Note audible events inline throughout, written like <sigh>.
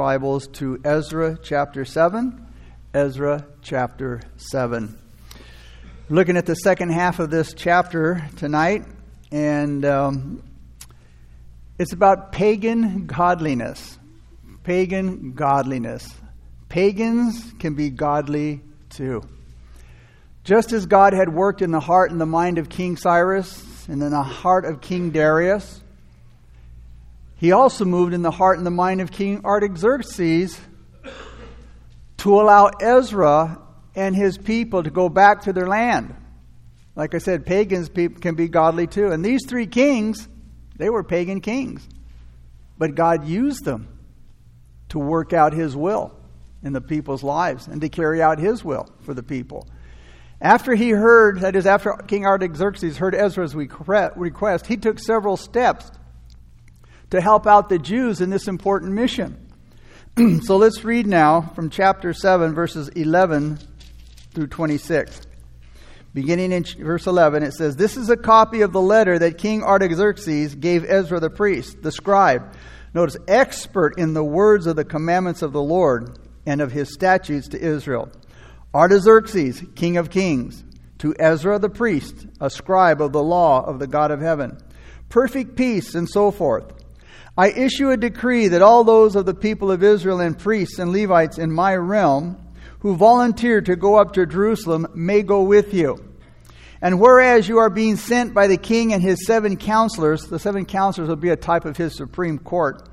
Bibles to Ezra chapter 7. Ezra chapter 7. looking at the second half of this chapter tonight, and um, it's about pagan godliness. Pagan godliness. Pagans can be godly too. Just as God had worked in the heart and the mind of King Cyrus and in the heart of King Darius, he also moved in the heart and the mind of King Artaxerxes to allow Ezra and his people to go back to their land. Like I said, pagans can be godly too. And these three kings, they were pagan kings. But God used them to work out his will in the people's lives and to carry out his will for the people. After he heard, that is, after King Artaxerxes heard Ezra's request, he took several steps to help out the Jews in this important mission. <clears throat> so let's read now from chapter 7, verses 11 through 26. Beginning in verse 11, it says, This is a copy of the letter that King Artaxerxes gave Ezra the priest, the scribe. Notice, expert in the words of the commandments of the Lord and of his statutes to Israel. Artaxerxes, king of kings, to Ezra the priest, a scribe of the law of the God of heaven. Perfect peace and so forth. I issue a decree that all those of the people of Israel and priests and Levites in my realm who volunteer to go up to Jerusalem may go with you. And whereas you are being sent by the king and his seven counselors, the seven counselors will be a type of his supreme court,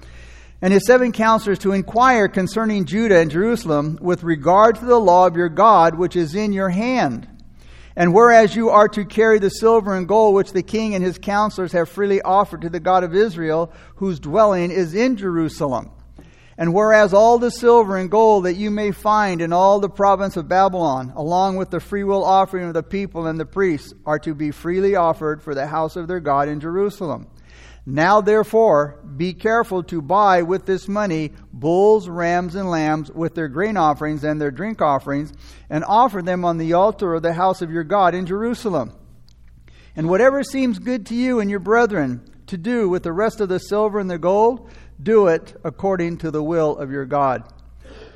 and his seven counselors to inquire concerning Judah and Jerusalem with regard to the law of your God which is in your hand. And whereas you are to carry the silver and gold which the king and his counselors have freely offered to the God of Israel, whose dwelling is in Jerusalem. And whereas all the silver and gold that you may find in all the province of Babylon, along with the freewill offering of the people and the priests, are to be freely offered for the house of their God in Jerusalem. Now, therefore, be careful to buy with this money bulls, rams, and lambs with their grain offerings and their drink offerings, and offer them on the altar of the house of your God in Jerusalem. And whatever seems good to you and your brethren to do with the rest of the silver and the gold, do it according to the will of your God.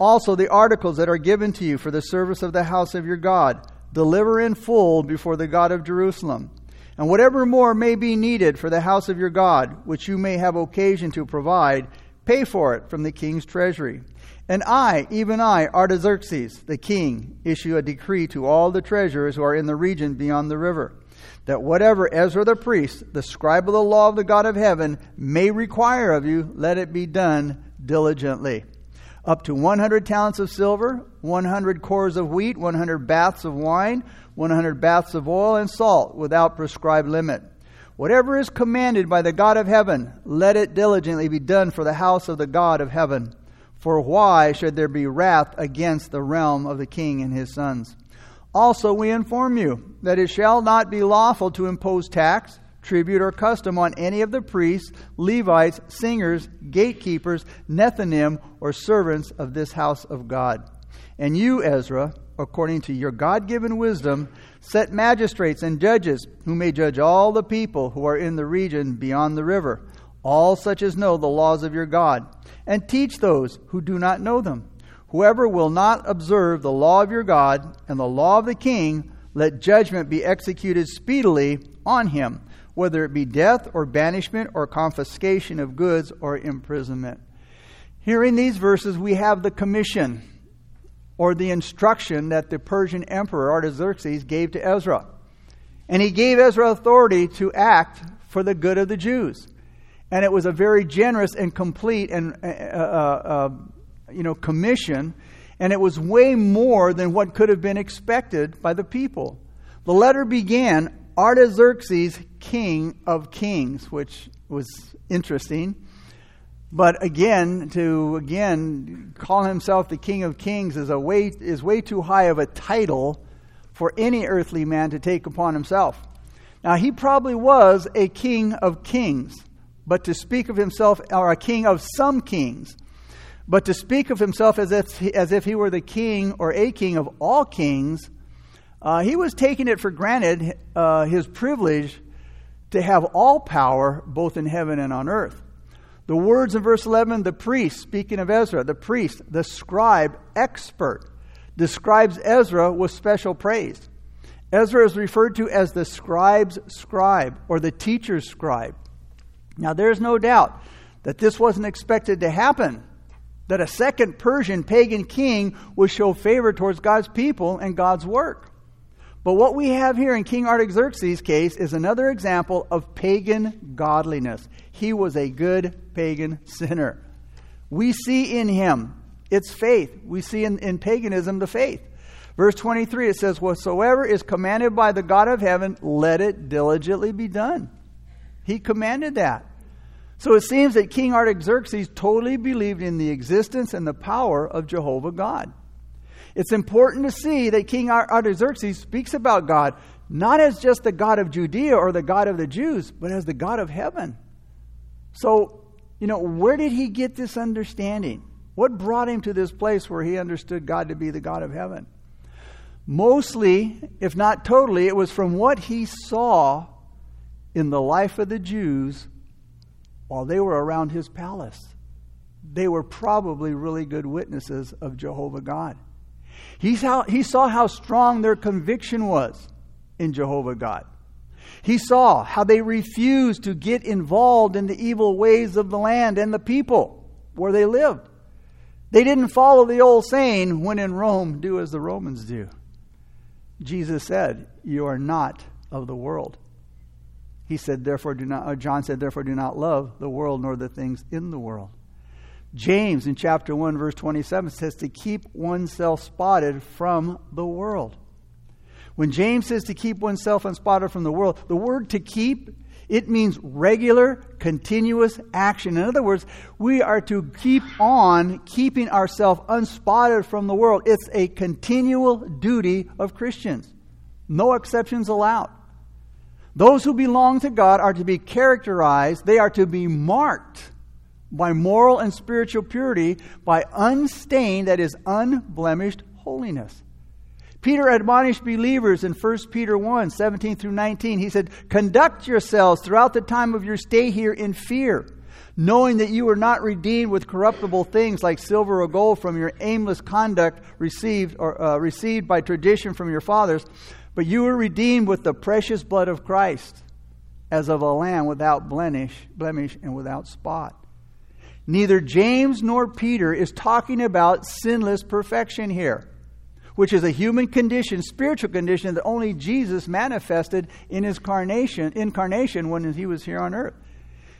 Also, the articles that are given to you for the service of the house of your God, deliver in full before the God of Jerusalem and whatever more may be needed for the house of your God, which you may have occasion to provide, pay for it from the king's treasury. And I, even I, Artaxerxes, the king, issue a decree to all the treasurers who are in the region beyond the river, that whatever Ezra the priest, the scribe of the law of the God of heaven, may require of you, let it be done diligently up to 100 talents of silver, 100 kors of wheat, 100 baths of wine, 100 baths of oil and salt without prescribed limit. Whatever is commanded by the God of heaven, let it diligently be done for the house of the God of heaven. For why should there be wrath against the realm of the king and his sons? Also, we inform you that it shall not be lawful to impose tax tribute, or custom on any of the priests, Levites, singers, gatekeepers, Nethinim, or servants of this house of God. And you, Ezra, according to your God given wisdom, set magistrates and judges who may judge all the people who are in the region beyond the river, all such as know the laws of your God, and teach those who do not know them. Whoever will not observe the law of your God and the law of the king, let judgment be executed speedily on him whether it be death or banishment or confiscation of goods or imprisonment. Here in these verses, we have the commission or the instruction that the Persian emperor Artaxerxes gave to Ezra. And he gave Ezra authority to act for the good of the Jews. And it was a very generous and complete and uh, uh, uh, you know commission, and it was way more than what could have been expected by the people. The letter began Artaxerxes, king of kings, which was interesting. But again, to again call himself the king of kings is a way is way too high of a title for any earthly man to take upon himself. Now he probably was a king of kings, but to speak of himself or a king of some kings, but to speak of himself as if as if he were the king or a king of all kings uh, he was taking it for granted, uh, his privilege to have all power both in heaven and on earth. The words in verse 11, the priest, speaking of Ezra, the priest, the scribe, expert, describes Ezra with special praise. Ezra is referred to as the scribe's scribe or the teacher's scribe. Now, there's no doubt that this wasn't expected to happen, that a second Persian pagan king would show favor towards God's people and God's work. But what we have here in King Artaxerxes' case is another example of pagan godliness. He was a good pagan sinner. We see in him its faith. We see in, in paganism the faith. Verse 23, it says, Whatsoever is commanded by the God of heaven, let it diligently be done. He commanded that. So it seems that King Artaxerxes totally believed in the existence and the power of Jehovah God. It's important to see that King Artaxerxes speaks about God not as just the God of Judea or the God of the Jews, but as the God of heaven. So, you know, where did he get this understanding? What brought him to this place where he understood God to be the God of heaven? Mostly, if not totally, it was from what he saw in the life of the Jews while they were around his palace. They were probably really good witnesses of Jehovah God. He saw, he saw how strong their conviction was in Jehovah God. He saw how they refused to get involved in the evil ways of the land and the people where they lived. They didn't follow the old saying, when in Rome, do as the Romans do. Jesus said, You are not of the world. He said, therefore do not, uh, John said, therefore do not love the world nor the things in the world. James in chapter 1, verse 27 says to keep oneself spotted from the world. When James says to keep oneself unspotted from the world, the word to keep, it means regular, continuous action. In other words, we are to keep on keeping ourselves unspotted from the world. It's a continual duty of Christians. No exceptions allowed. Those who belong to God are to be characterized, they are to be marked by moral and spiritual purity, by unstained, that is, unblemished holiness. Peter admonished believers in 1 Peter 1 17 through 19. He said, Conduct yourselves throughout the time of your stay here in fear, knowing that you were not redeemed with corruptible things like silver or gold from your aimless conduct received, or, uh, received by tradition from your fathers, but you were redeemed with the precious blood of Christ, as of a lamb without blemish, blemish and without spot. Neither James nor Peter is talking about sinless perfection here, which is a human condition, spiritual condition that only Jesus manifested in his incarnation, incarnation when he was here on earth.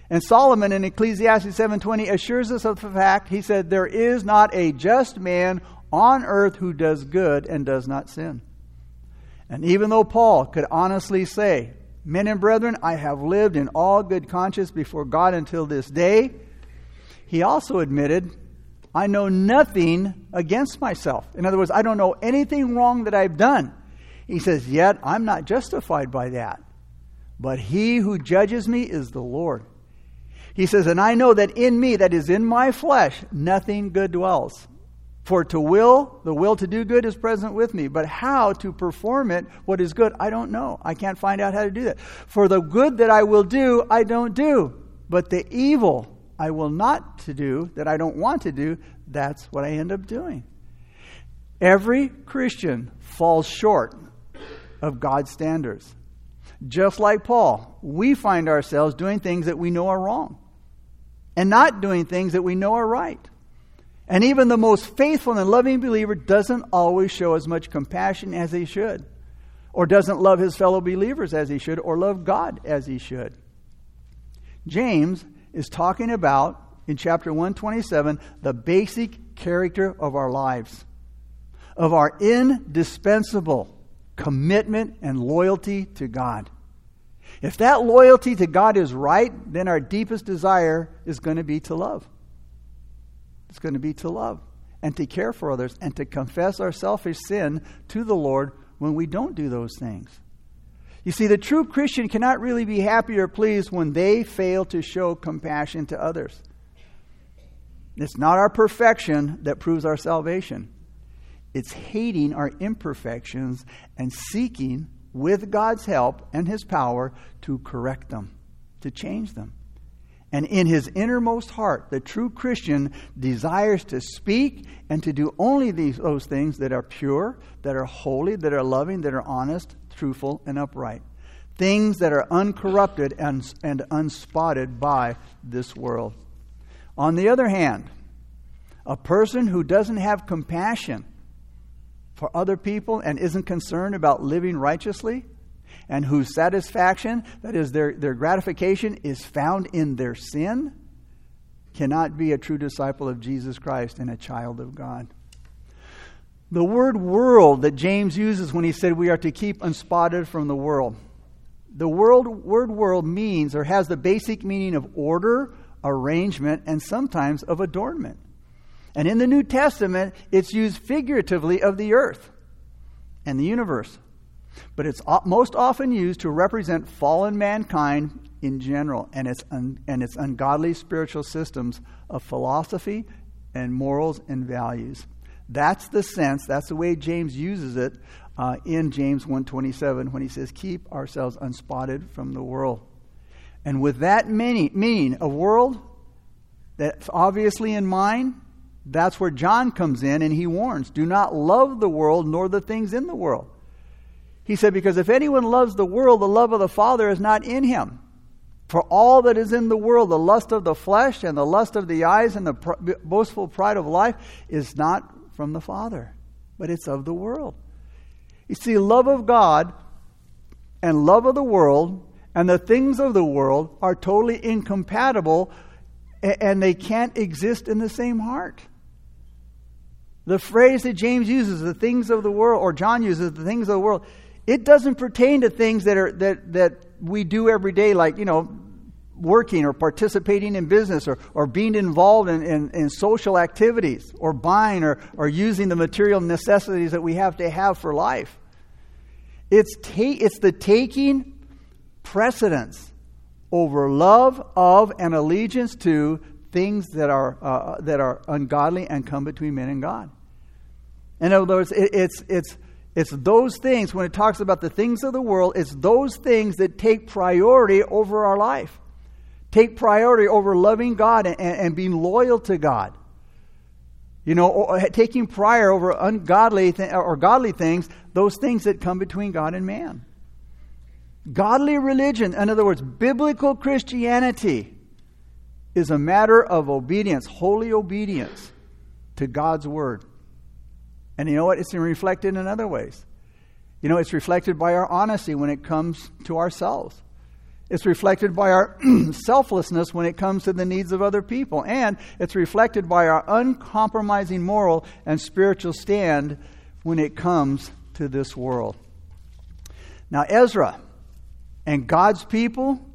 And Solomon in Ecclesiastes 7:20 assures us of the fact, he said, "There is not a just man on earth who does good and does not sin." And even though Paul could honestly say, Men and brethren, I have lived in all good conscience before God until this day, he also admitted, I know nothing against myself. In other words, I don't know anything wrong that I've done. He says, Yet I'm not justified by that. But he who judges me is the Lord. He says, And I know that in me, that is in my flesh, nothing good dwells. For to will, the will to do good is present with me. But how to perform it, what is good, I don't know. I can't find out how to do that. For the good that I will do, I don't do. But the evil I will not to do, that I don't want to do, that's what I end up doing. Every Christian falls short of God's standards. Just like Paul, we find ourselves doing things that we know are wrong and not doing things that we know are right. And even the most faithful and loving believer doesn't always show as much compassion as he should, or doesn't love his fellow believers as he should, or love God as he should. James is talking about, in chapter 127, the basic character of our lives, of our indispensable commitment and loyalty to God. If that loyalty to God is right, then our deepest desire is going to be to love. It's going to be to love and to care for others and to confess our selfish sin to the Lord when we don't do those things. You see, the true Christian cannot really be happy or pleased when they fail to show compassion to others. It's not our perfection that proves our salvation. It's hating our imperfections and seeking, with God's help and His power, to correct them, to change them. And in his innermost heart, the true Christian desires to speak and to do only these, those things that are pure, that are holy, that are loving, that are honest, truthful, and upright. Things that are uncorrupted and, and unspotted by this world. On the other hand, a person who doesn't have compassion for other people and isn't concerned about living righteously, and whose satisfaction, that is, their, their gratification, is found in their sin, cannot be a true disciple of Jesus Christ and a child of God. The word world that James uses when he said we are to keep unspotted from the world. The world, word world means or has the basic meaning of order, arrangement, and sometimes of adornment. And in the New Testament, it's used figuratively of the earth and the universe. But it's most often used to represent fallen mankind in general and its, un, and its ungodly spiritual systems of philosophy and morals and values. That's the sense, that's the way James uses it uh, in James 1.27 when he says, keep ourselves unspotted from the world. And with that meaning, meaning a world that's obviously in mind, that's where John comes in and he warns do not love the world nor the things in the world. He said, Because if anyone loves the world, the love of the Father is not in him. For all that is in the world, the lust of the flesh and the lust of the eyes and the boastful pride of life, is not from the Father, but it's of the world. You see, love of God and love of the world and the things of the world are totally incompatible and they can't exist in the same heart. The phrase that James uses, the things of the world, or John uses, the things of the world, it doesn't pertain to things that are that that we do every day, like you know, working or participating in business or, or being involved in, in, in social activities or buying or, or using the material necessities that we have to have for life. It's, ta- it's the taking precedence over love of and allegiance to things that are, uh, that are ungodly and come between men and God. In other words, it, it's, it's, it's those things, when it talks about the things of the world, it's those things that take priority over our life. Take priority over loving God and, and being loyal to God. You know, taking prior over ungodly th- or godly things, those things that come between God and man. Godly religion, in other words, biblical Christianity, is a matter of obedience, holy obedience to God's word. And you know what? It's reflected in other ways. You know, it's reflected by our honesty when it comes to ourselves. It's reflected by our <clears throat> selflessness when it comes to the needs of other people. And it's reflected by our uncompromising moral and spiritual stand when it comes to this world. Now, Ezra and God's people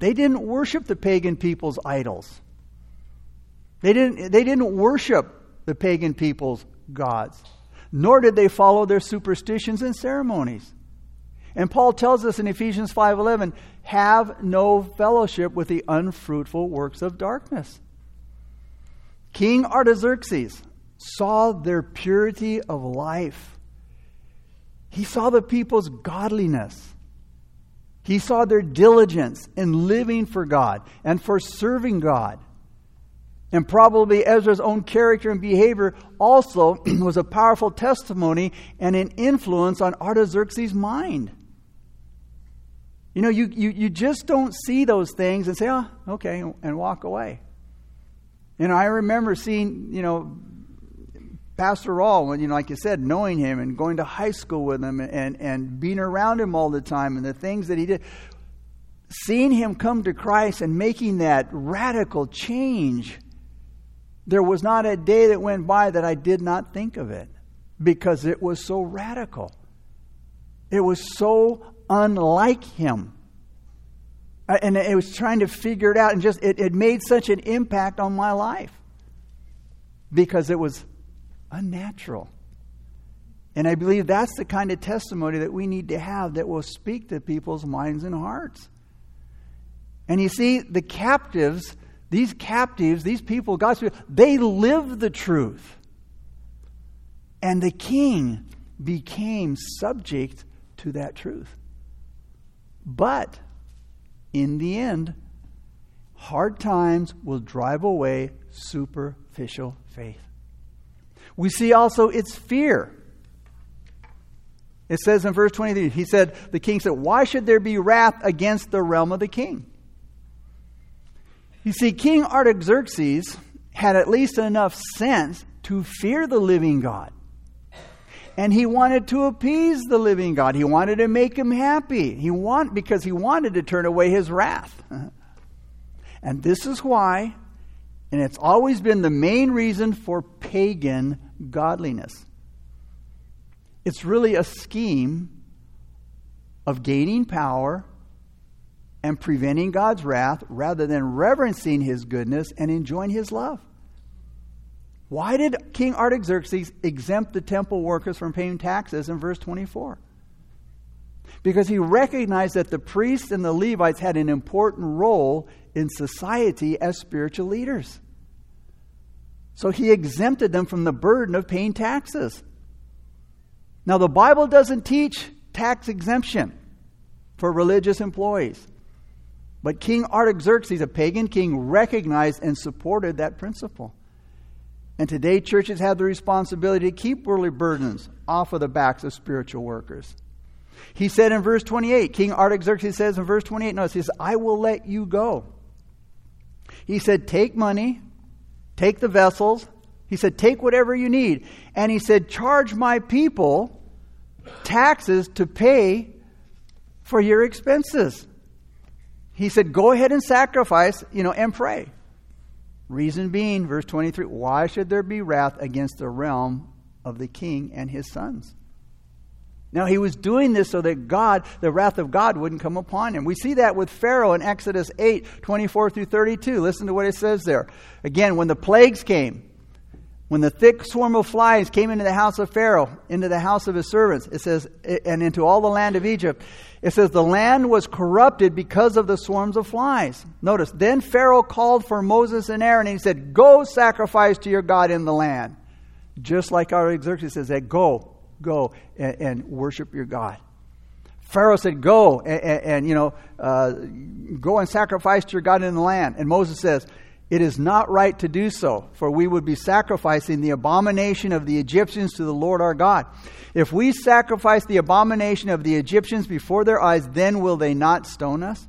they didn't worship the pagan people's idols. They didn't, they didn't worship the pagan people's gods, nor did they follow their superstitions and ceremonies. And Paul tells us in Ephesians 5:11, "Have no fellowship with the unfruitful works of darkness." King Artaxerxes saw their purity of life. He saw the people's godliness. He saw their diligence in living for God and for serving God. And probably Ezra's own character and behavior also <clears throat> was a powerful testimony and an influence on Artaxerxes' mind. You know, you, you, you just don't see those things and say, oh, okay, and walk away. You know, I remember seeing, you know, Pastor Rawl, when, you know, like you said, knowing him and going to high school with him and, and being around him all the time and the things that he did, seeing him come to Christ and making that radical change, there was not a day that went by that I did not think of it because it was so radical. It was so unlike him. Uh, and it was trying to figure it out, and just it, it made such an impact on my life because it was unnatural. And I believe that's the kind of testimony that we need to have that will speak to people's minds and hearts. And you see, the captives, these captives, these people, God's people, they live the truth. And the king became subject to that truth. But in the end, hard times will drive away superficial faith. We see also its fear. It says in verse 23, he said, the king said, Why should there be wrath against the realm of the king? You see, King Artaxerxes had at least enough sense to fear the living God. And he wanted to appease the living God. He wanted to make him happy. He want because he wanted to turn away his wrath. <laughs> and this is why, and it's always been the main reason for pagan godliness. It's really a scheme of gaining power and preventing God's wrath rather than reverencing his goodness and enjoying his love. Why did King Artaxerxes exempt the temple workers from paying taxes in verse 24? Because he recognized that the priests and the Levites had an important role in society as spiritual leaders. So he exempted them from the burden of paying taxes. Now, the Bible doesn't teach tax exemption for religious employees. But King Artaxerxes, a pagan king, recognized and supported that principle. And today, churches have the responsibility to keep worldly burdens off of the backs of spiritual workers. He said in verse 28, King Artaxerxes says in verse 28, notice, he says, I will let you go. He said, Take money, take the vessels. He said, Take whatever you need. And he said, Charge my people taxes to pay for your expenses. He said, Go ahead and sacrifice, you know, and pray. Reason being, verse 23 why should there be wrath against the realm of the king and his sons? Now, he was doing this so that God, the wrath of God, wouldn't come upon him. We see that with Pharaoh in Exodus 8 24 through 32. Listen to what it says there. Again, when the plagues came, when the thick swarm of flies came into the house of Pharaoh, into the house of his servants, it says, and into all the land of Egypt, it says, the land was corrupted because of the swarms of flies. Notice, then Pharaoh called for Moses and Aaron and he said, Go sacrifice to your God in the land. Just like Artaxerxes says that, go, go and, and worship your God. Pharaoh said, Go and, and, and you know, uh, go and sacrifice to your God in the land. And Moses says, it is not right to do so, for we would be sacrificing the abomination of the Egyptians to the Lord our God. If we sacrifice the abomination of the Egyptians before their eyes, then will they not stone us?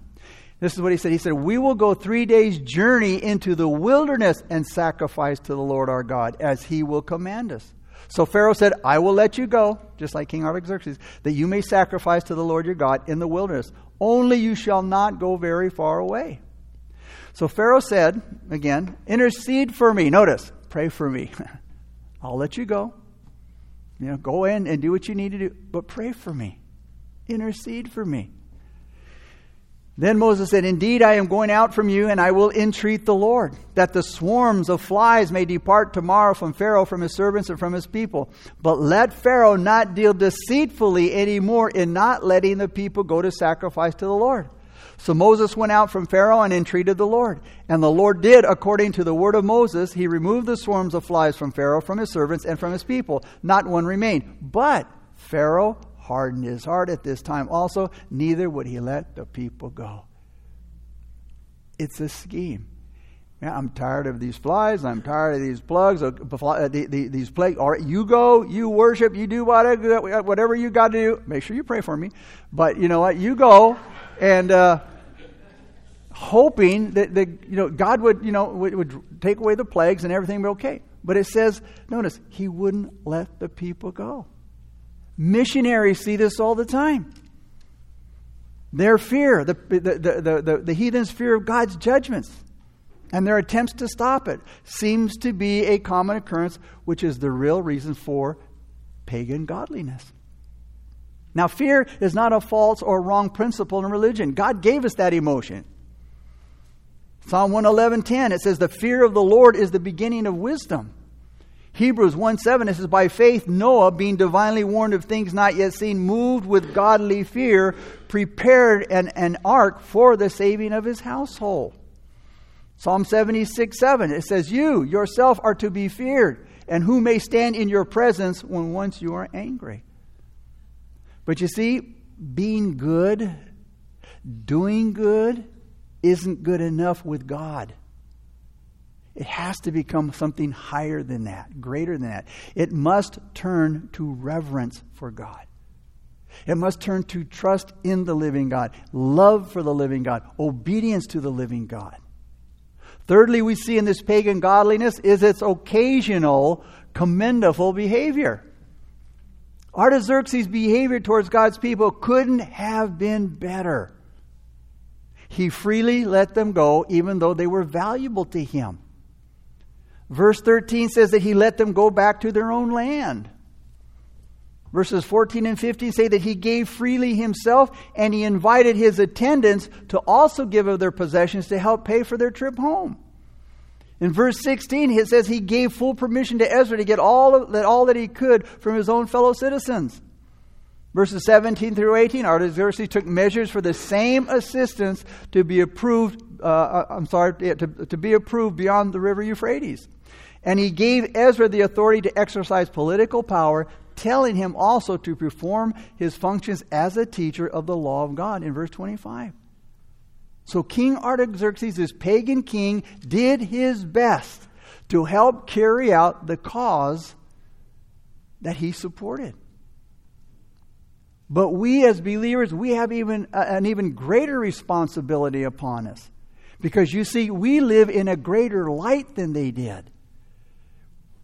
This is what he said. He said, We will go three days' journey into the wilderness and sacrifice to the Lord our God, as he will command us. So Pharaoh said, I will let you go, just like King Artaxerxes, that you may sacrifice to the Lord your God in the wilderness. Only you shall not go very far away. So Pharaoh said, again, intercede for me. Notice, pray for me. <laughs> I'll let you go. You know, go in and do what you need to do, but pray for me. Intercede for me. Then Moses said, Indeed, I am going out from you, and I will entreat the Lord, that the swarms of flies may depart tomorrow from Pharaoh, from his servants, and from his people. But let Pharaoh not deal deceitfully any more in not letting the people go to sacrifice to the Lord. So Moses went out from Pharaoh and entreated the Lord. And the Lord did according to the word of Moses. He removed the swarms of flies from Pharaoh, from his servants, and from his people. Not one remained. But Pharaoh hardened his heart at this time also, neither would he let the people go. It's a scheme. Yeah, I'm tired of these flies. I'm tired of these plugs, uh, uh these plagues. All right, you go, you worship, you do whatever, whatever you got to do. Make sure you pray for me. But you know what? You go, and uh, hoping that, that you know God would you know would, would take away the plagues and everything would be okay. But it says, notice, He wouldn't let the people go. Missionaries see this all the time. Their fear, the, the, the, the, the heathens' fear of God's judgments and their attempts to stop it seems to be a common occurrence, which is the real reason for pagan godliness. Now, fear is not a false or wrong principle in religion. God gave us that emotion. Psalm 111:10 it says the fear of the Lord is the beginning of wisdom. Hebrews 1 7 it says, By faith Noah, being divinely warned of things not yet seen, moved with godly fear, prepared an, an ark for the saving of his household. Psalm 76 7 it says, You yourself are to be feared, and who may stand in your presence when once you are angry? But you see, being good, doing good, isn't good enough with God. It has to become something higher than that, greater than that. It must turn to reverence for God. It must turn to trust in the living God, love for the living God, obedience to the living God. Thirdly, we see in this pagan godliness is its occasional commendable behavior. Artaxerxes' behavior towards God's people couldn't have been better. He freely let them go, even though they were valuable to him. Verse 13 says that he let them go back to their own land. Verses 14 and 15 say that he gave freely himself and he invited his attendants to also give of their possessions to help pay for their trip home. In verse 16, it says he gave full permission to Ezra to get all, of, that, all that he could from his own fellow citizens. Verses 17 through 18, Artaxerxes took measures for the same assistance to be approved, uh, uh I'm sorry, to, to be approved beyond the river Euphrates. And he gave Ezra the authority to exercise political power, telling him also to perform his functions as a teacher of the law of God in verse 25. So King Artaxerxes, this pagan king, did his best to help carry out the cause that he supported. But we as believers, we have even an even greater responsibility upon us. Because you see, we live in a greater light than they did.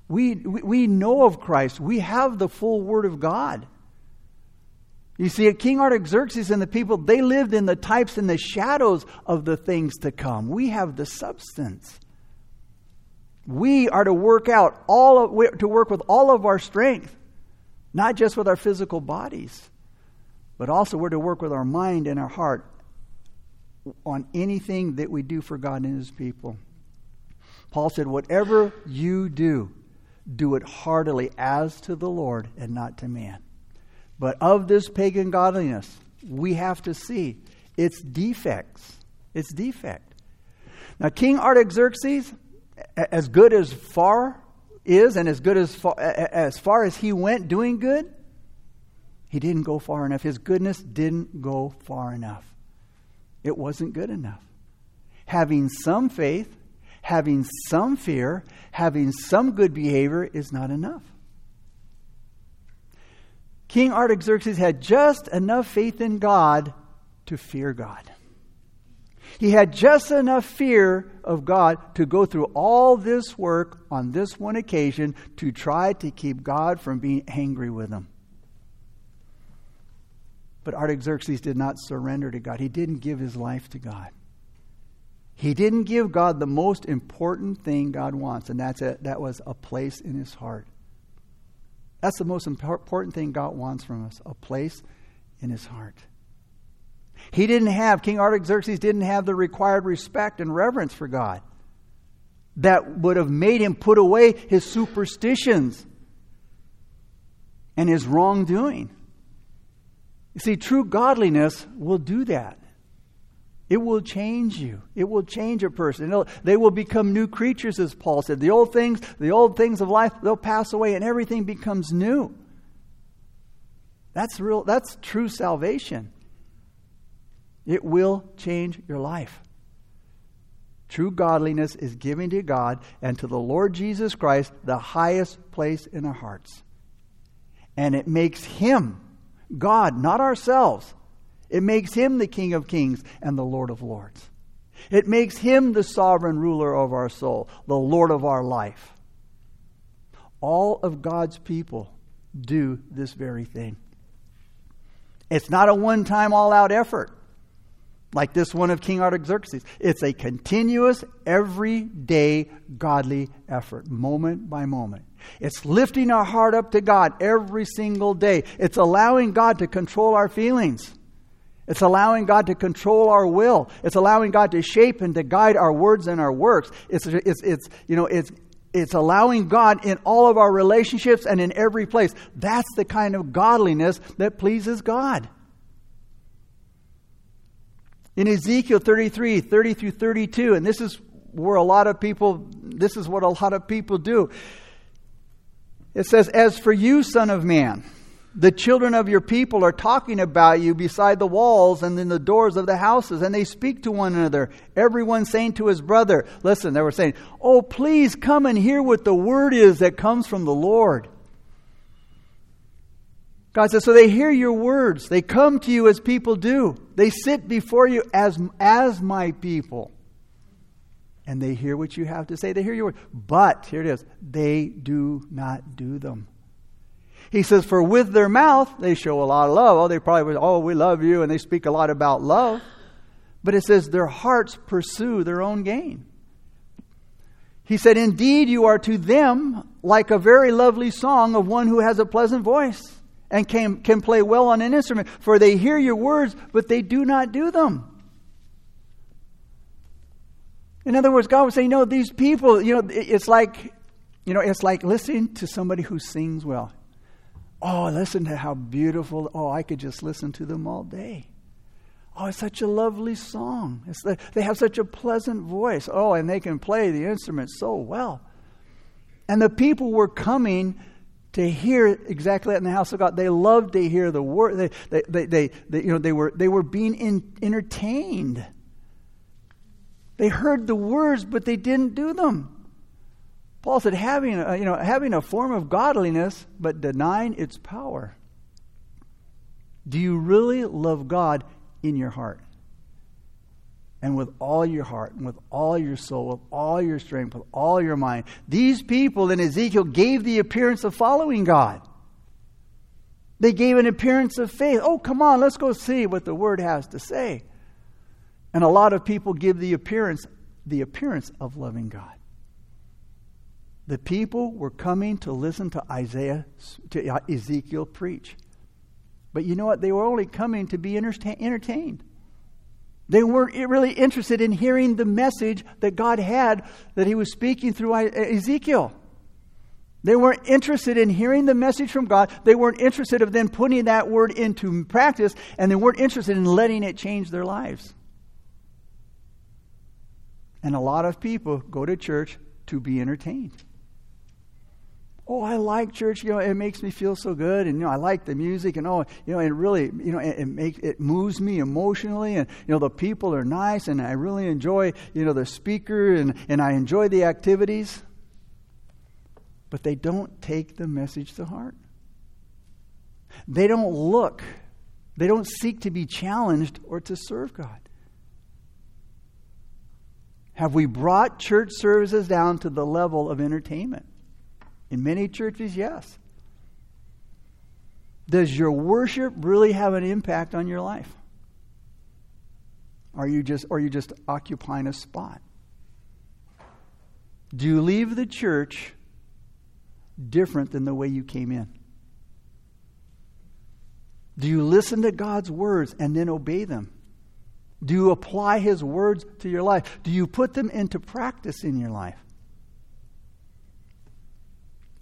We, we know of Christ. We have the full Word of God. You see, King Artaxerxes and the people, they lived in the types and the shadows of the things to come. We have the substance. We are to work out all of, to work with all of our strength, not just with our physical bodies, but also we're to work with our mind and our heart on anything that we do for God and His people. Paul said, Whatever you do, do it heartily as to the Lord and not to man. But of this pagan godliness, we have to see its defects. Its defect. Now, King Artaxerxes, as good as far is, and as good as far, as far as he went doing good, he didn't go far enough. His goodness didn't go far enough. It wasn't good enough. Having some faith having some fear, having some good behavior is not enough. King Artaxerxes had just enough faith in God to fear God. He had just enough fear of God to go through all this work on this one occasion to try to keep God from being angry with him. But Artaxerxes did not surrender to God. He didn't give his life to God. He didn't give God the most important thing God wants, and that's it. That was a place in his heart. That's the most important thing God wants from us a place in his heart. He didn't have, King Artaxerxes didn't have the required respect and reverence for God that would have made him put away his superstitions and his wrongdoing. You see, true godliness will do that. It will change you. It will change a person. It'll, they will become new creatures, as Paul said. The old things, the old things of life, they'll pass away, and everything becomes new. That's real. That's true salvation. It will change your life. True godliness is giving to God and to the Lord Jesus Christ the highest place in our hearts. And it makes Him, God, not ourselves, it makes him the King of kings and the Lord of lords. It makes him the sovereign ruler of our soul, the Lord of our life. All of God's people do this very thing. It's not a one time, all out effort like this one of King Artaxerxes. It's a continuous, everyday, godly effort, moment by moment. It's lifting our heart up to God every single day. It's allowing God to control our feelings. It's allowing God to control our will. It's allowing God to shape and to guide our words and our works. It's, it's, it's, you know, it's, it's allowing God in all of our relationships and in every place. That's the kind of godliness that pleases God. In Ezekiel 33, 30 through 32, and this is where a lot of people, this is what a lot of people do. It says, As for you, Son of Man, The children of your people are talking about you beside the walls and in the doors of the houses, and they speak to one another. Everyone saying to his brother, Listen, they were saying, Oh, please come and hear what the word is that comes from the Lord. God says, So they hear your words. They come to you as people do. They sit before you as, as my people. And they hear what you have to say. They hear your word. But, here it is, they do not do them. He says, For with their mouth they show a lot of love. Oh, they probably, oh, we love you, and they speak a lot about love. But it says, Their hearts pursue their own gain. He said, Indeed, you are to them like a very lovely song of one who has a pleasant voice and can, can play well on an instrument, for they hear your words, but they do not do them. In other words, God was saying, No, these people, you know, it's like, you know, it's like listening to somebody who sings well. Oh, listen to how beautiful. Oh, I could just listen to them all day. Oh, it's such a lovely song. The, they have such a pleasant voice. Oh, and they can play the instrument so well. And the people were coming to hear exactly that in the house of God. They loved to hear the word. They, they, they, they, they you know, they were, they were being in, entertained. They heard the words, but they didn't do them. Paul said, having a, you know, having a form of godliness, but denying its power. Do you really love God in your heart? And with all your heart, and with all your soul, with all your strength, with all your mind. These people in Ezekiel gave the appearance of following God. They gave an appearance of faith. Oh, come on, let's go see what the word has to say. And a lot of people give the appearance the appearance of loving God. The people were coming to listen to Isaiah, to Ezekiel preach. But you know what? They were only coming to be entertained. They weren't really interested in hearing the message that God had that He was speaking through uh, Ezekiel. They weren't interested in hearing the message from God. They weren't interested in then putting that word into practice, and they weren't interested in letting it change their lives. And a lot of people go to church to be entertained oh, I like church. You know, it makes me feel so good, and you know, I like the music, and oh, you know, it really, you know, it, it makes it moves me emotionally, and you know, the people are nice, and I really enjoy, you know, the speaker, and and I enjoy the activities. But they don't take the message to heart. They don't look. They don't seek to be challenged or to serve God. Have we brought church services down to the level of entertainment? In many churches, yes. Does your worship really have an impact on your life? Are you just are you just occupying a spot? Do you leave the church different than the way you came in? Do you listen to God's words and then obey them? Do you apply His words to your life? Do you put them into practice in your life?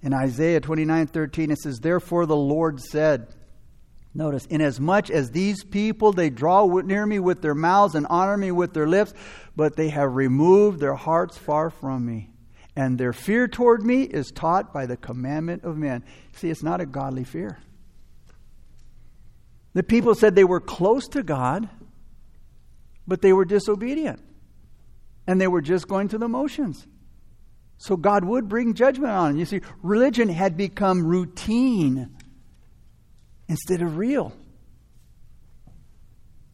In Isaiah 29 13, it says, Therefore the Lord said, Notice, inasmuch as these people, they draw near me with their mouths and honor me with their lips, but they have removed their hearts far from me. And their fear toward me is taught by the commandment of men. See, it's not a godly fear. The people said they were close to God, but they were disobedient. And they were just going through the motions. So God would bring judgment on them. You see, religion had become routine instead of real.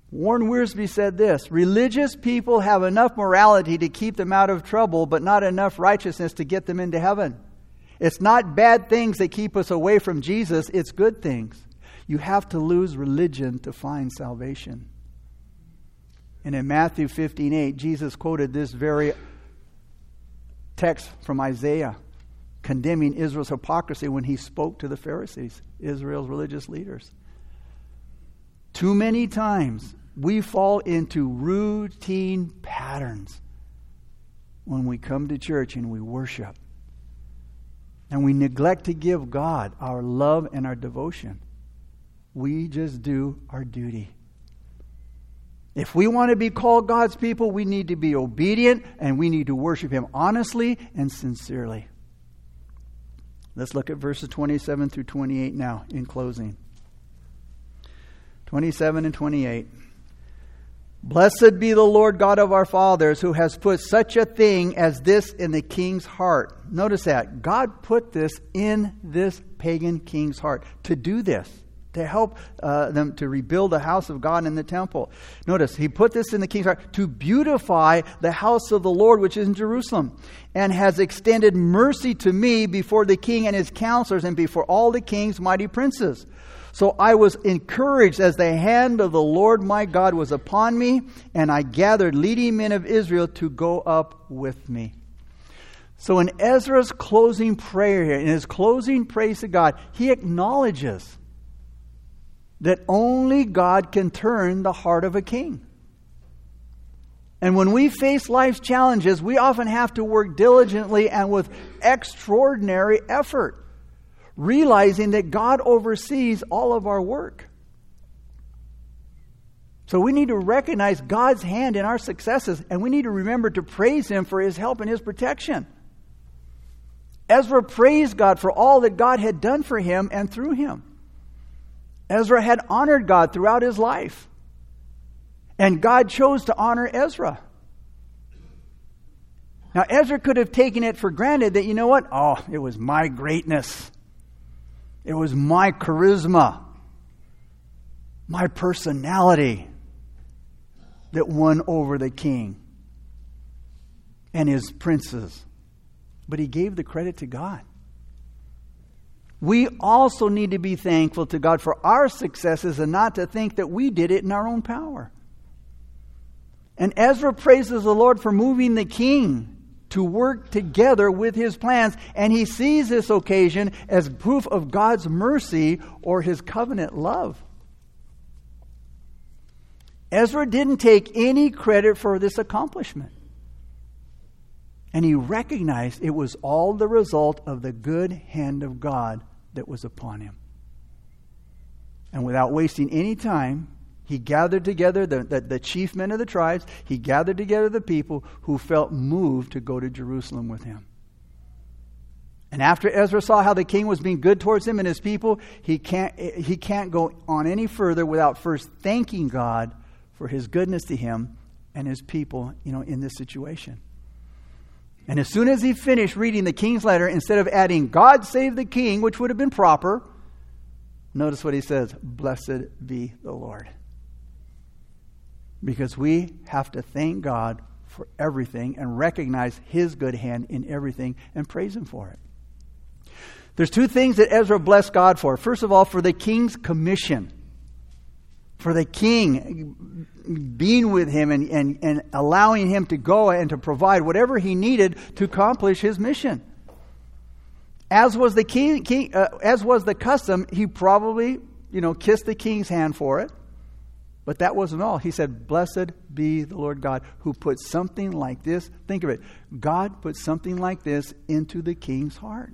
Warren Wiersbe said this Religious people have enough morality to keep them out of trouble, but not enough righteousness to get them into heaven. It's not bad things that keep us away from Jesus, it's good things. You have to lose religion to find salvation. And in Matthew 15 8, Jesus quoted this very text from Isaiah condemning Israel's hypocrisy when he spoke to the Pharisees, Israel's religious leaders. Too many times we fall into routine patterns when we come to church and we worship. And we neglect to give God our love and our devotion. We just do our duty. If we want to be called God's people, we need to be obedient and we need to worship Him honestly and sincerely. Let's look at verses 27 through 28 now in closing. 27 and 28. Blessed be the Lord God of our fathers, who has put such a thing as this in the king's heart. Notice that. God put this in this pagan king's heart to do this, to help uh, them to rebuild the house of God in the temple. Notice, he put this in the king's heart to beautify the house of the Lord, which is in Jerusalem, and has extended mercy to me before the king and his counselors and before all the king's mighty princes. So I was encouraged as the hand of the Lord my God was upon me, and I gathered leading men of Israel to go up with me. So in Ezra's closing prayer here, in his closing praise to God, he acknowledges that only God can turn the heart of a king. And when we face life's challenges, we often have to work diligently and with extraordinary effort realizing that God oversees all of our work. So we need to recognize God's hand in our successes, and we need to remember to praise Him for His help and His protection. Ezra praised God for all that God had done for him and through him. Ezra had honored God throughout his life. And God chose to honor Ezra. Now, Ezra could have taken it for granted that, you know what? Oh, it was my greatness. It was my charisma, my personality that won over the king and his princes. But he gave the credit to God. We also need to be thankful to God for our successes and not to think that we did it in our own power. And Ezra praises the Lord for moving the king to work together with his plans, and he sees this occasion as proof of God's mercy or his covenant love. Ezra didn't take any credit for this accomplishment. And he recognized it was all the result of the good hand of God that was upon him. And without wasting any time, he gathered together the, the, the, chief men of the tribes. He gathered together the people who felt moved to go to Jerusalem with him. And after Ezra saw how the king was being good towards him and his people, he can't, he can't go on any further without first thanking God for his goodness to him and his people, you know, in this situation. And as soon as he finished reading the king's letter, instead of adding, God save the king, which would have been proper, notice what he says Blessed be the Lord because we have to thank God for everything and recognize His good hand in everything and praise Him for it. There's two things that Ezra blessed God for. First of all, for the king's commission. For the king being with him and, and, and allowing him to go and to provide whatever he needed to accomplish his mission. As was the king, king uh, as was the custom, he probably, you know, kissed the king's hand for it. But that wasn't all. He said, Blessed be the Lord God who put something like this. Think of it. God put something like this into the king's heart.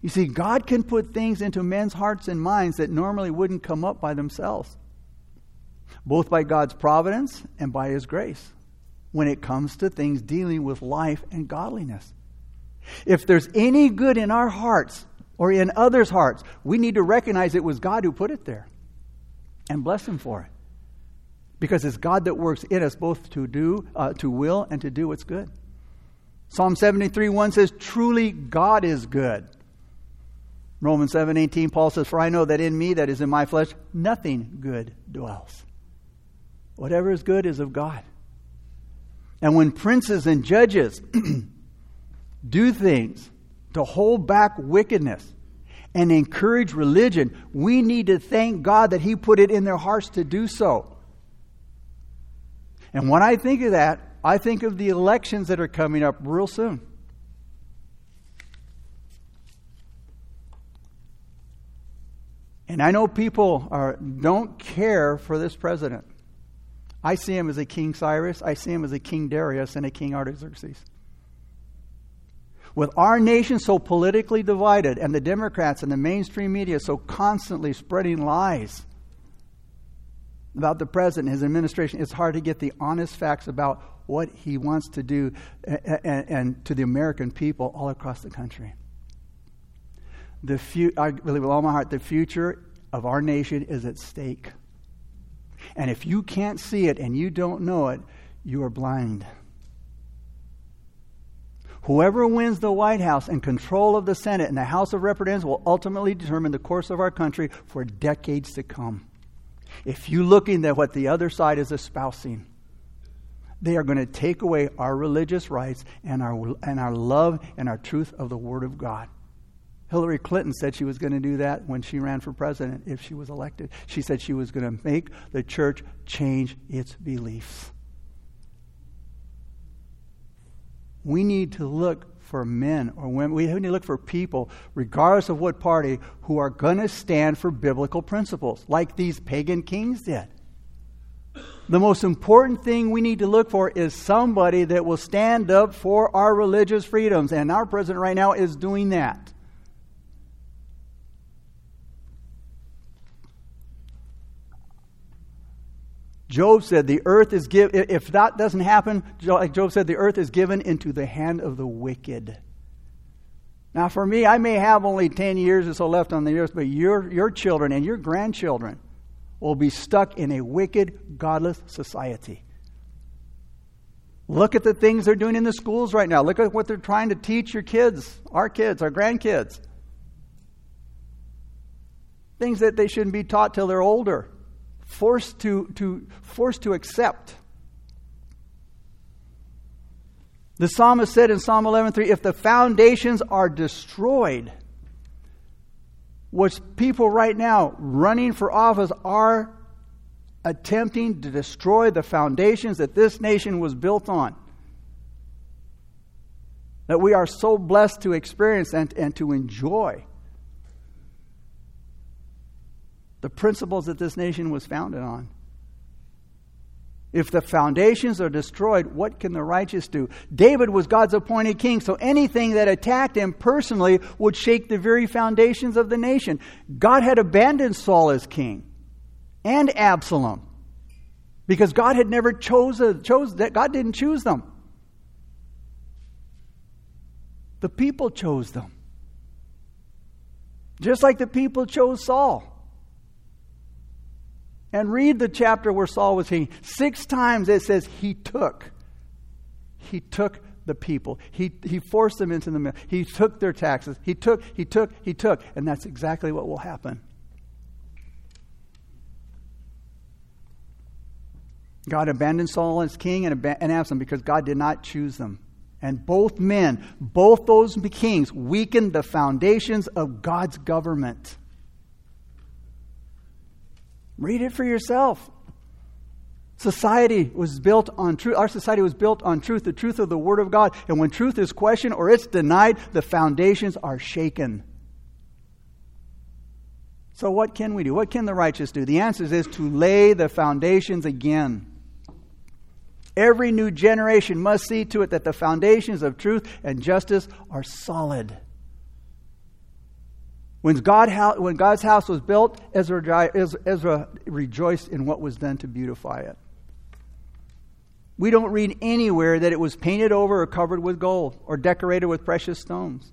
You see, God can put things into men's hearts and minds that normally wouldn't come up by themselves, both by God's providence and by His grace, when it comes to things dealing with life and godliness. If there's any good in our hearts or in others' hearts, we need to recognize it was God who put it there and bless Him for it. Because it's God that works in us both to do, uh, to will, and to do what's good. Psalm 73 1 says, Truly God is good. Romans 7 18, Paul says, For I know that in me, that is in my flesh, nothing good dwells. Whatever is good is of God. And when princes and judges <clears throat> do things to hold back wickedness, and encourage religion, we need to thank God that He put it in their hearts to do so. And when I think of that, I think of the elections that are coming up real soon. And I know people are, don't care for this president. I see him as a King Cyrus, I see him as a King Darius, and a King Artaxerxes. With our nation so politically divided and the Democrats and the mainstream media so constantly spreading lies about the president and his administration, it's hard to get the honest facts about what he wants to do and, and, to the American people all across the country. The fu- I believe with all my heart, the future of our nation is at stake. And if you can't see it and you don't know it, you are blind. Whoever wins the White House and control of the Senate and the House of Representatives will ultimately determine the course of our country for decades to come. If you look into what the other side is espousing, they are going to take away our religious rights and our, and our love and our truth of the Word of God. Hillary Clinton said she was going to do that when she ran for president if she was elected. She said she was going to make the church change its beliefs. We need to look for men or women. We need to look for people, regardless of what party, who are going to stand for biblical principles, like these pagan kings did. The most important thing we need to look for is somebody that will stand up for our religious freedoms. And our president right now is doing that. Job said the earth is given, if that doesn't happen, like Job said, the earth is given into the hand of the wicked. Now, for me, I may have only 10 years or so left on the earth, but your, your children and your grandchildren will be stuck in a wicked, godless society. Look at the things they're doing in the schools right now. Look at what they're trying to teach your kids, our kids, our grandkids. Things that they shouldn't be taught till they're older forced to, to, forced to accept. The psalmist said in Psalm 11:3, if the foundations are destroyed, which people right now running for office are attempting to destroy the foundations that this nation was built on. That we are so blessed to experience and, and to enjoy. The principles that this nation was founded on. If the foundations are destroyed, what can the righteous do? David was God's appointed king, so anything that attacked him personally would shake the very foundations of the nation. God had abandoned Saul as king and Absalom because God had never chose, chose that God didn't choose them. The people chose them. Just like the people chose Saul and read the chapter where Saul was king. Six times it says he took. He took the people. He, he forced them into the mill. He took their taxes. He took, he took, he took. And that's exactly what will happen. God abandoned Saul as king and, and Absalom because God did not choose them. And both men, both those kings, weakened the foundations of God's government. Read it for yourself. Society was built on truth. Our society was built on truth, the truth of the Word of God. And when truth is questioned or it's denied, the foundations are shaken. So, what can we do? What can the righteous do? The answer is to lay the foundations again. Every new generation must see to it that the foundations of truth and justice are solid. When, God, when God's house was built, Ezra, Ezra rejoiced in what was done to beautify it. We don't read anywhere that it was painted over or covered with gold or decorated with precious stones.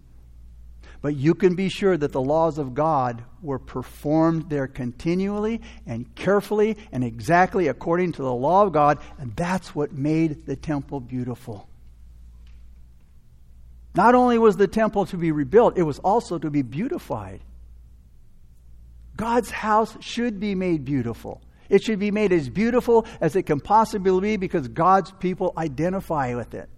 But you can be sure that the laws of God were performed there continually and carefully and exactly according to the law of God, and that's what made the temple beautiful. Not only was the temple to be rebuilt, it was also to be beautified. God's house should be made beautiful. It should be made as beautiful as it can possibly be because God's people identify with it.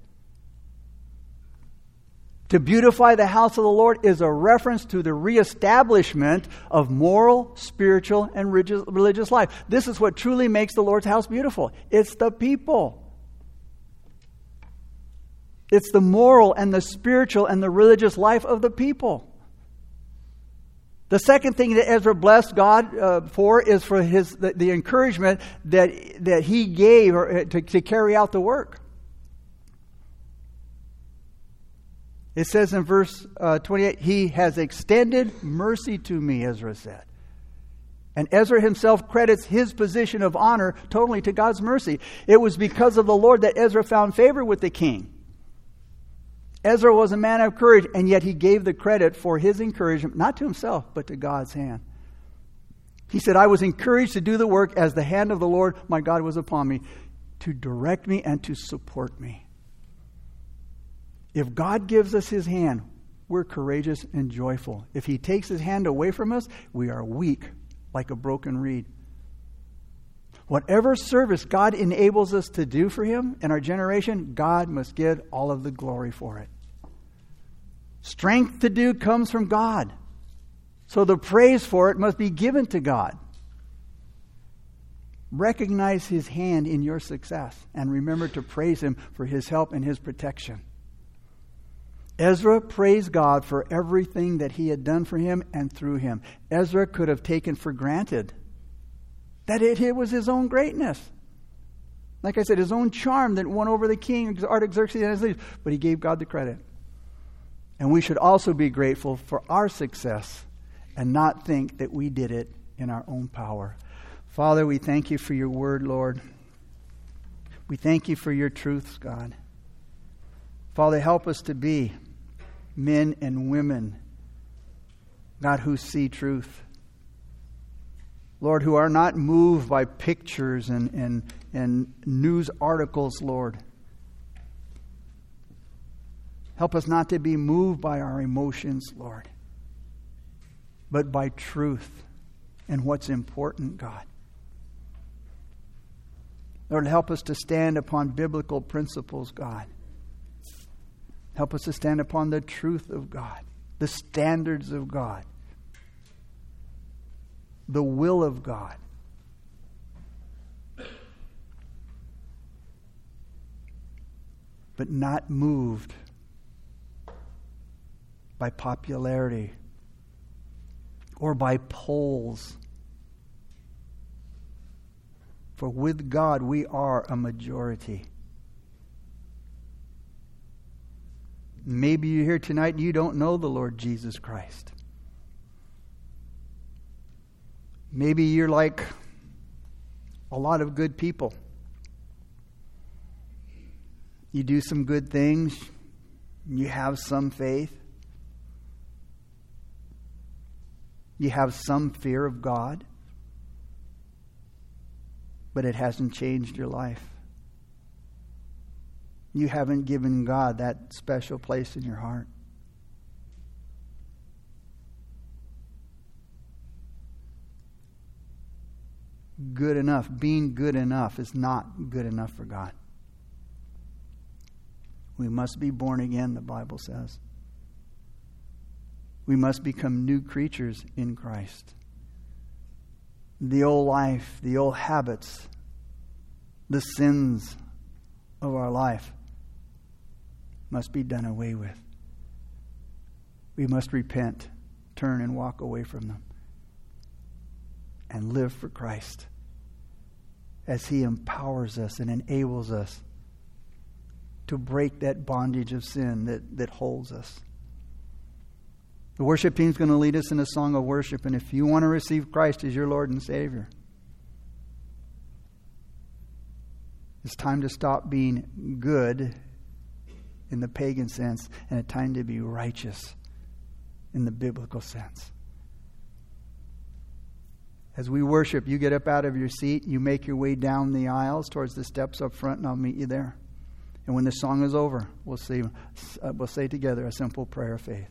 To beautify the house of the Lord is a reference to the reestablishment of moral, spiritual, and religious life. This is what truly makes the Lord's house beautiful. It's the people. It's the moral and the spiritual and the religious life of the people. The second thing that Ezra blessed God uh, for is for his the, the, encouragement that that he gave uh, to, to carry out the work. It says in verse uh, 28, He has extended mercy to me, Ezra said. And Ezra himself credits his position of honor totally to God's mercy. It was because of the Lord that Ezra found favor with the king. Ezra was a man of courage, and yet he gave the credit for his encouragement, not to himself, but to God's hand. He said, I was encouraged to do the work as the hand of the Lord my God was upon me, to direct me and to support me. If God gives us his hand, we're courageous and joyful. If he takes his hand away from us, we are weak like a broken reed. Whatever service God enables us to do for him in our generation, God must get all of the glory for it. Strength to do comes from God. So the praise for it must be given to God. Recognize his hand in your success and remember to praise him for his help and his protection. Ezra praised God for everything that he had done for him and through him. Ezra could have taken for granted that it, it was his own greatness. Like I said, his own charm that won over the king, Artaxerxes, and his leaders. But he gave God the credit. And we should also be grateful for our success and not think that we did it in our own power. Father, we thank you for your word, Lord. We thank you for your truths, God. Father, help us to be men and women, God, who see truth. Lord, who are not moved by pictures and, and, and news articles, Lord. Help us not to be moved by our emotions, Lord, but by truth and what's important, God. Lord, help us to stand upon biblical principles, God. Help us to stand upon the truth of God, the standards of God, the will of God. But not moved by popularity or by polls. For with God, we are a majority. Maybe you're here tonight and you don't know the Lord Jesus Christ. Maybe you're like a lot of good people. You do some good things, you have some faith, you have some fear of God, but it hasn't changed your life you haven't given God that special place in your heart. Good enough, being good enough is not good enough for God. We must be born again, the Bible says. We must become new creatures in Christ. The old life, the old habits, the sins of our life must be done away with. We must repent, turn, and walk away from them, and live for Christ as He empowers us and enables us to break that bondage of sin that, that holds us. The worship team is going to lead us in a song of worship, and if you want to receive Christ as your Lord and Savior, it's time to stop being good in the pagan sense and a time to be righteous in the biblical sense. As we worship, you get up out of your seat, you make your way down the aisles towards the steps up front, and I'll meet you there. And when the song is over, we'll say, uh, we'll say together a simple prayer of faith.